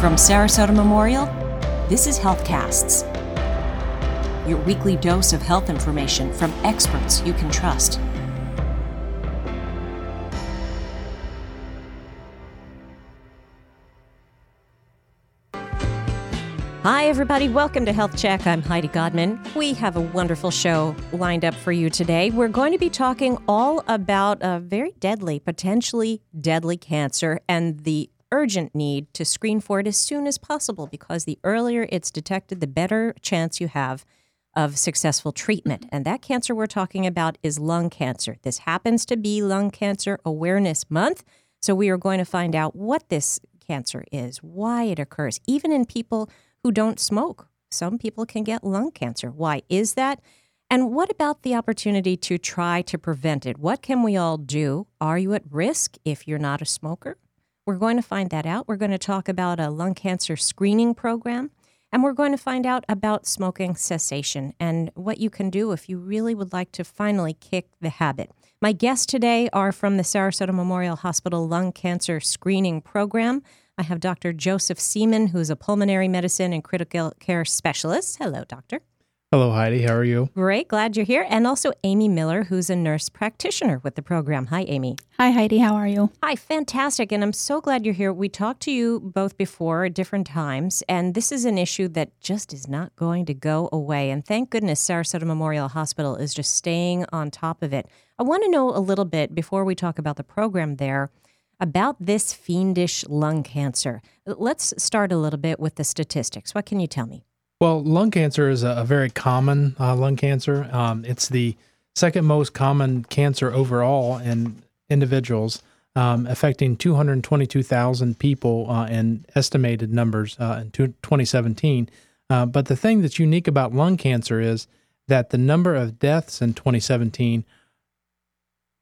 From Sarasota Memorial, this is HealthCasts, your weekly dose of health information from experts you can trust. Hi, everybody. Welcome to Health Check. I'm Heidi Godman. We have a wonderful show lined up for you today. We're going to be talking all about a very deadly, potentially deadly cancer and the urgent need to screen for it as soon as possible because the earlier it's detected, the better chance you have of successful treatment. Mm-hmm. And that cancer we're talking about is lung cancer. This happens to be Lung Cancer Awareness Month. So we are going to find out what this cancer is, why it occurs, even in people who don't smoke. Some people can get lung cancer. Why is that? And what about the opportunity to try to prevent it? What can we all do? Are you at risk if you're not a smoker? We're going to find that out. We're going to talk about a lung cancer screening program. And we're going to find out about smoking cessation and what you can do if you really would like to finally kick the habit. My guests today are from the Sarasota Memorial Hospital Lung Cancer Screening Program. I have Dr. Joseph Seaman, who's a pulmonary medicine and critical care specialist. Hello, doctor. Hello, Heidi. How are you? Great. Glad you're here. And also Amy Miller, who's a nurse practitioner with the program. Hi, Amy. Hi, Heidi. How are you? Hi, fantastic. And I'm so glad you're here. We talked to you both before at different times, and this is an issue that just is not going to go away. And thank goodness Sarasota Memorial Hospital is just staying on top of it. I want to know a little bit before we talk about the program there about this fiendish lung cancer. Let's start a little bit with the statistics. What can you tell me? Well, lung cancer is a, very common uh, lung cancer. Um, it's the second most common cancer overall in individuals, um, affecting 222,000 people uh, in estimated numbers uh, in 2017. Uh, but the thing that's unique about lung cancer is that the number of deaths in 2017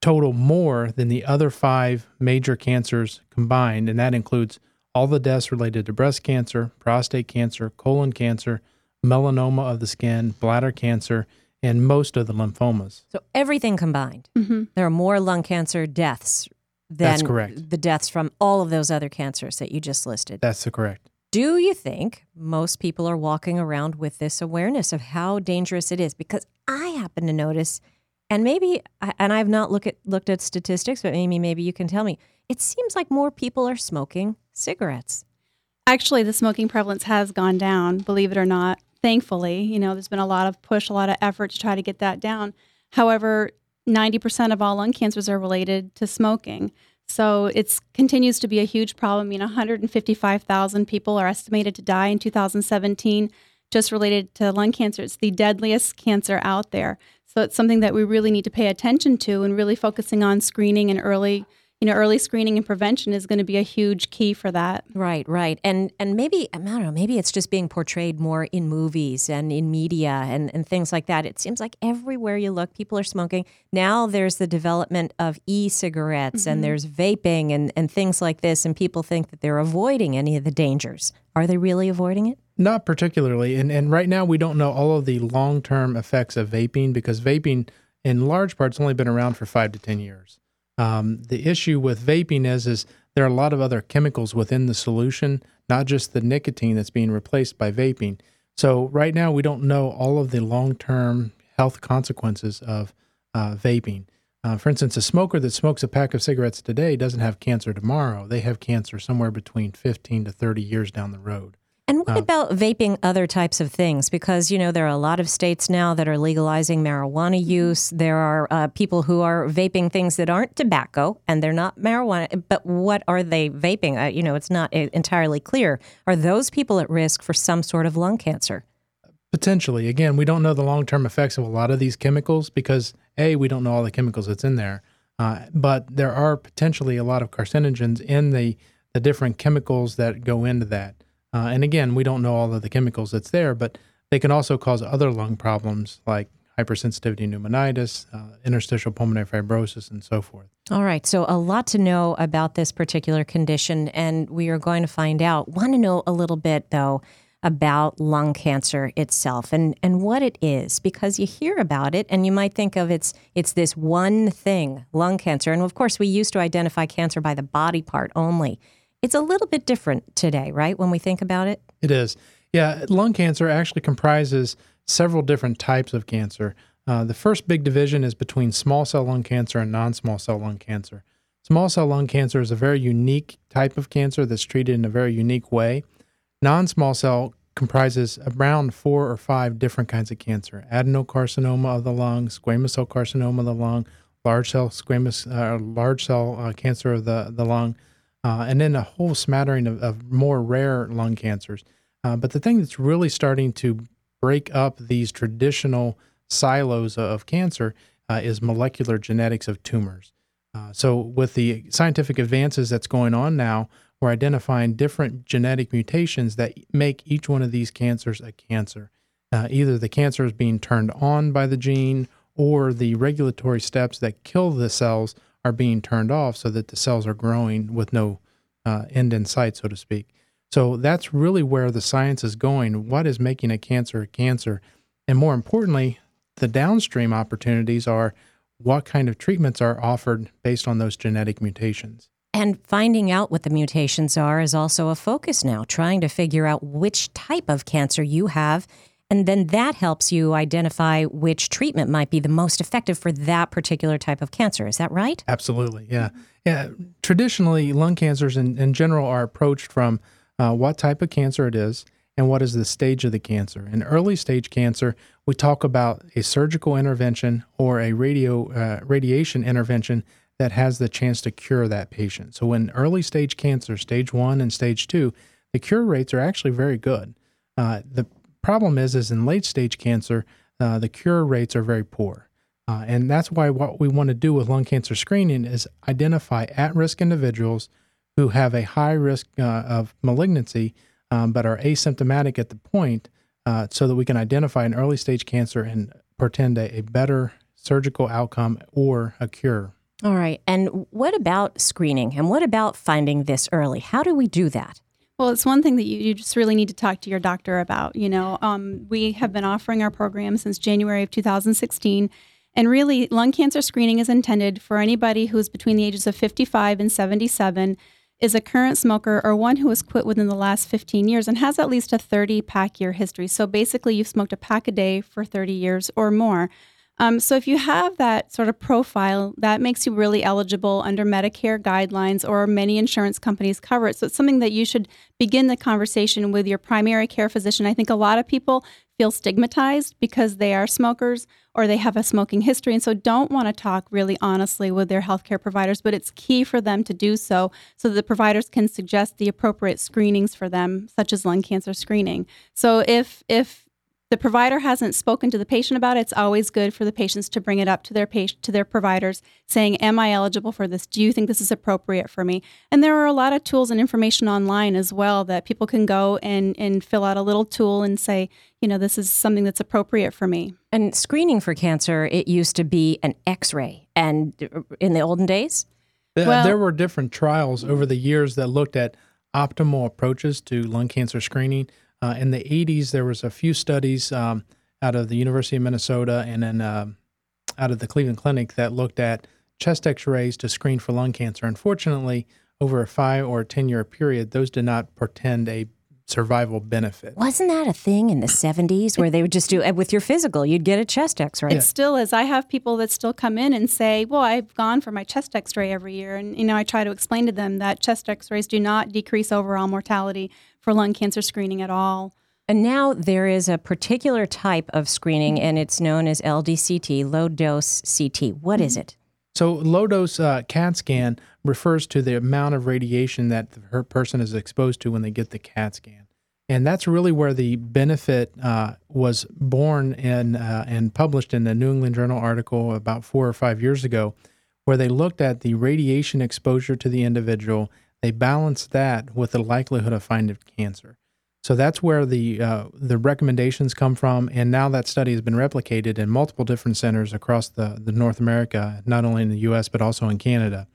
total more than the other five major cancers combined, and that includes all the deaths related to breast cancer, prostate cancer, colon cancer, melanoma of the skin, bladder cancer, and most of the lymphomas. So everything combined, mm-hmm. there are more lung cancer deaths than correct the deaths from all of those other cancers that you just listed. That's correct. Do you think most people are walking around with this awareness of how dangerous it is? Because I happen to notice – and maybe, and I've not look at, looked at statistics, but Amy, maybe you can tell me. It seems like more people are smoking cigarettes. Actually, the smoking prevalence has gone down, believe it or not. Thankfully, you know, there's been a lot of push, a lot of effort to try to get that down. However, 90% of all lung cancers are related to smoking. So it continues to be a huge problem. I mean, 155,000 people are estimated to die in 2017 just related to lung cancer. It's the deadliest cancer out there. So it's something that we really need to pay attention to and really focusing on screening and early you know early screening and prevention is going to be a huge key for that right right and and maybe i don't know maybe it's just being portrayed more in movies and in media and, and things like that it seems like everywhere you look people are smoking now there's the development of e-cigarettes mm-hmm. and there's vaping and, and things like this and people think that they're avoiding any of the dangers are they really avoiding it not particularly. And, and right now, we don't know all of the long term effects of vaping because vaping, in large part, has only been around for five to 10 years. Um, the issue with vaping is, is there are a lot of other chemicals within the solution, not just the nicotine that's being replaced by vaping. So, right now, we don't know all of the long term health consequences of uh, vaping. Uh, for instance, a smoker that smokes a pack of cigarettes today doesn't have cancer tomorrow. They have cancer somewhere between 15 to 30 years down the road. And what about vaping other types of things? Because, you know, there are a lot of states now that are legalizing marijuana mm-hmm. use. There are uh, people who are vaping things that aren't tobacco and they're not marijuana. But what are they vaping? Uh, you know, it's not entirely clear. Are those people at risk for some sort of lung cancer? Potentially. Again, we don't know the long term effects of a lot of these chemicals because, A, we don't know all the chemicals that's in there. Uh, but there are potentially a lot of carcinogens in the, the different chemicals that go into that. Uh, and again, we don't know all of the chemicals that's there, but they can also cause other lung problems like hypersensitivity pneumonitis, uh, interstitial pulmonary fibrosis, and so forth. All right. So, a lot to know about this particular condition, and we are going to find out. Want to know a little bit, though, about lung cancer itself and, and what it is, because you hear about it and you might think of it's it's this one thing, lung cancer. And of course, we used to identify cancer by the body part only. It's a little bit different today, right? When we think about it, it is. Yeah, lung cancer actually comprises several different types of cancer. Uh, the first big division is between small cell lung cancer and non small cell lung cancer. Small cell lung cancer is a very unique type of cancer that's treated in a very unique way. Non small cell comprises around four or five different kinds of cancer adenocarcinoma of the lung, squamous cell carcinoma of the lung, large cell squamous, uh, large cell uh, cancer of the, the lung, uh, and then a whole smattering of, of more rare lung cancers. Uh, but the thing that's really starting to break up these traditional silos of cancer uh, is molecular genetics of tumors. Uh, so, with the scientific advances that's going on now, we're identifying different genetic mutations that make each one of these cancers a cancer. Uh, either the cancer is being turned on by the gene, or the regulatory steps that kill the cells are being turned off so that the cells are growing with no uh, end in sight, so to speak. So that's really where the science is going. What is making a cancer a cancer? And more importantly, the downstream opportunities are what kind of treatments are offered based on those genetic mutations. And finding out what the mutations are is also a focus now, trying to figure out which type of cancer you have. And then that helps you identify which treatment might be the most effective for that particular type of cancer. Is that right? Absolutely. Yeah. Yeah. Traditionally, lung cancers in, in general are approached from uh, what type of cancer it is and what is the stage of the cancer. In early stage cancer, we talk about a surgical intervention or a radio uh, radiation intervention that has the chance to cure that patient. So in early stage cancer, stage one and stage two, the cure rates are actually very good. Uh, the problem is, is in late stage cancer, uh, the cure rates are very poor. Uh, and that's why what we want to do with lung cancer screening is identify at risk individuals who have a high risk uh, of malignancy um, but are asymptomatic at the point uh, so that we can identify an early stage cancer and portend a, a better surgical outcome or a cure. All right. And what about screening? And what about finding this early? How do we do that? Well, it's one thing that you, you just really need to talk to your doctor about. You know, um, we have been offering our program since January of 2016. And really, lung cancer screening is intended for anybody who's between the ages of 55 and 77 is a current smoker or one who has quit within the last 15 years and has at least a 30 pack year history. So basically, you've smoked a pack a day for 30 years or more. Um, so if you have that sort of profile, that makes you really eligible under Medicare guidelines or many insurance companies cover it. So it's something that you should begin the conversation with your primary care physician. I think a lot of people feel stigmatized because they are smokers or they have a smoking history and so don't want to talk really honestly with their healthcare providers but it's key for them to do so so that the providers can suggest the appropriate screenings for them such as lung cancer screening so if if the provider hasn't spoken to the patient about it, it's always good for the patients to bring it up to their patient to their providers saying, "Am I eligible for this? Do you think this is appropriate for me?" And there are a lot of tools and information online as well that people can go and and fill out a little tool and say, you know, this is something that's appropriate for me. And screening for cancer, it used to be an X-ray, and uh, in the olden days, uh, well, there were different trials over the years that looked at optimal approaches to lung cancer screening. Uh, in the 80s, there was a few studies um, out of the University of Minnesota and then uh, out of the Cleveland Clinic that looked at chest X-rays to screen for lung cancer. Unfortunately, over a five or ten year period, those did not portend a survival benefit. Wasn't that a thing in the 70s where they would just do with your physical? You'd get a chest x ray. It still is. I have people that still come in and say, Well, I've gone for my chest x ray every year. And, you know, I try to explain to them that chest x rays do not decrease overall mortality for lung cancer screening at all. And now there is a particular type of screening, and it's known as LDCT, low dose CT. What is it? So, low dose uh, CAT scan refers to the amount of radiation that the person is exposed to when they get the CAT scan. And that's really where the benefit uh, was born in, uh, and published in the New England Journal article about four or five years ago, where they looked at the radiation exposure to the individual. They balance that with the likelihood of finding cancer. So that's where the uh, the recommendations come from, and now that study has been replicated in multiple different centers across the, the North America, not only in the U.S. but also in Canada.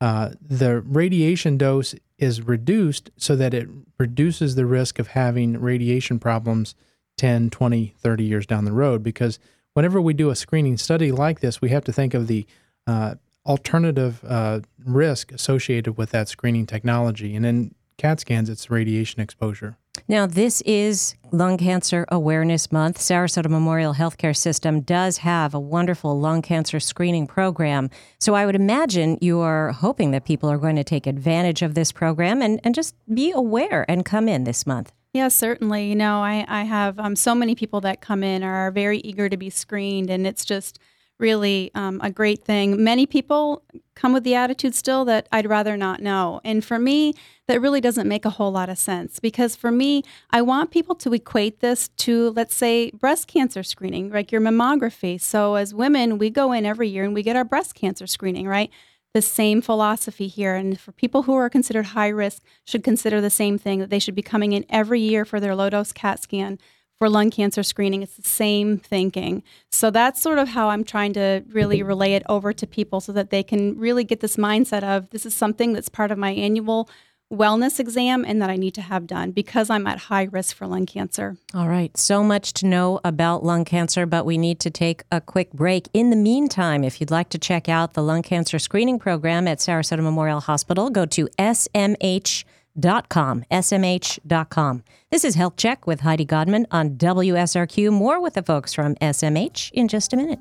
Uh, the radiation dose is reduced so that it reduces the risk of having radiation problems 10, 20, 30 years down the road. Because whenever we do a screening study like this, we have to think of the uh, alternative uh, risk associated with that screening technology. And in CAT scans, it's radiation exposure. Now, this is Lung Cancer Awareness Month. Sarasota Memorial Healthcare System does have a wonderful lung cancer screening program. So I would imagine you are hoping that people are going to take advantage of this program and, and just be aware and come in this month. Yes, certainly. You know, I, I have um, so many people that come in are very eager to be screened, and it's just really um, a great thing. Many people come with the attitude still that I'd rather not know. And for me, that really doesn't make a whole lot of sense because for me, I want people to equate this to, let's say, breast cancer screening, like your mammography. So as women, we go in every year and we get our breast cancer screening, right? The same philosophy here. And for people who are considered high risk, should consider the same thing that they should be coming in every year for their low dose CAT scan for lung cancer screening. It's the same thinking. So that's sort of how I'm trying to really relay it over to people so that they can really get this mindset of this is something that's part of my annual wellness exam and that I need to have done because I'm at high risk for lung cancer. All right. So much to know about lung cancer, but we need to take a quick break. In the meantime, if you'd like to check out the lung cancer screening program at Sarasota Memorial Hospital, go to SMH smh.com, smh.com. This is Health Check with Heidi Godman on WSRQ. More with the folks from SMH in just a minute.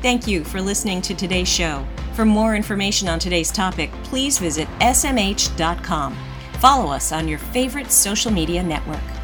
Thank you for listening to today's show. For more information on today's topic, please visit smh.com. Follow us on your favorite social media network.